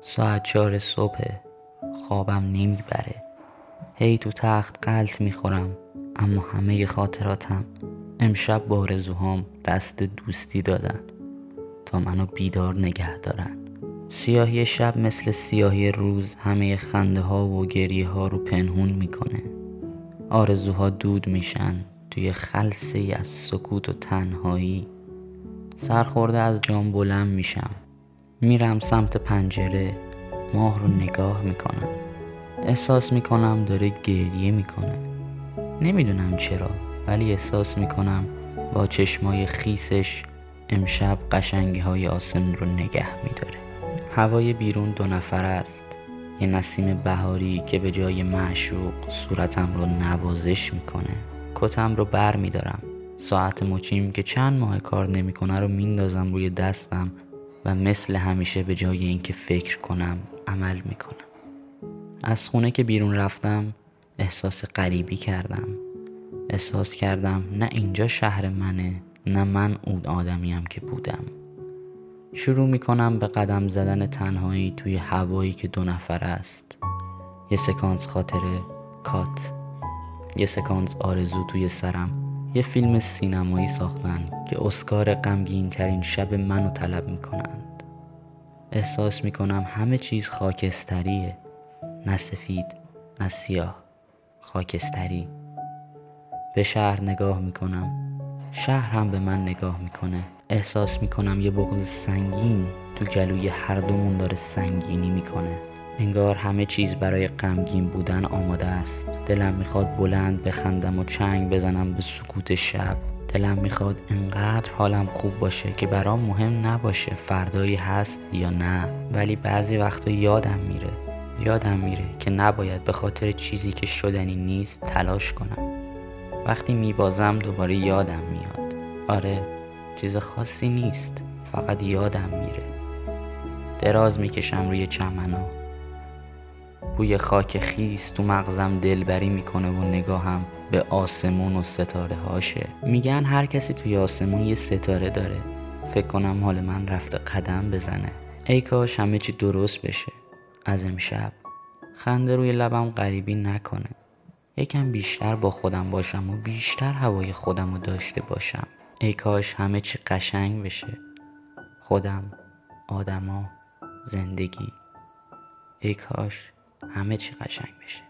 ساعت چهار صبح خوابم نمی‌بره هی تو تخت قلط می‌خورم اما همه خاطراتم امشب با آرزوهام دست دوستی دادن. تا منو بیدار نگه دارن. سیاهی شب مثل سیاهی روز همه خنده ها و گریه ها رو پنهون می‌کنه. آرزوها دود میشن توی خلصه از سکوت و تنهایی. سرخورده از جام بلند میشم. میرم سمت پنجره ماه رو نگاه می‌کنم. احساس می‌کنم داره گریه می‌کنه. نمی‌دونم چرا ولی احساس می‌کنم با چشمای خیسش امشب قشنگی های آسمون رو نگه میداره. هوای بیرون دو نفر است. یه نسیم بهاری که به جای معشوق صورتم رو نوازش می‌کنه. کتم رو بر میدارم. ساعت مچیم که چند ماه کار نمی‌کنه رو میندازم روی دستم. و مثل همیشه به جای اینکه فکر کنم عمل می‌کنم. از خونه که بیرون رفتم احساس غریبی کردم. احساس کردم نه اینجا شهر منه نه من اون آدمیم که بودم. شروع می‌کنم به قدم زدن تنهایی توی هوایی که دو نفر است. یه سکانس خاطره کات یه سکانس آرزو توی سرم. یه فیلم سینمایی ساختن که اسکار غمگین ترین شب منو طلب می‌کنند. احساس می‌کنم همه چیز خاکستریه. نه سفید نه سیاه خاکستری. به شهر نگاه می‌کنم. شهر هم به من نگاه می‌کنه. احساس می‌کنم یه بغض سنگین تو گلوی هر دومون داره سنگینی می‌کنه. انگار همه چیز برای غمگین بودن آماده است. دلم می‌خواد بلند بخندم و چنگ بزنم به سکوت شب. دلم می‌خواد انقدر حالم خوب باشه که برام مهم نباشه فردایی هست یا نه. ولی بعضی وقتا یادم میره یادم میره که نباید به خاطر چیزی که شدنی نیست تلاش کنم. وقتی میبازم دوباره یادم میاد. آره چیز خاصی نیست فقط یادم میره. دراز می‌کشم روی چمنا بوی خاک خیس تو مغزم دلبری می‌کنه و نگاهم به آسمون و ستاره هاشه. میگن هر کسی توی آسمون یه ستاره داره. فکر کنم حال من رفته قدم بزنه. ای کاش همه چی درست بشه. از امشب خنده روی لبم غریبی نکنه. یکم بیشتر با خودم باشم و بیشتر هوای خودم رو داشته باشم. ای کاش همه چی قشنگ بشه. خودم آدما زندگی. ای کاش همه چی قشنگ بشه.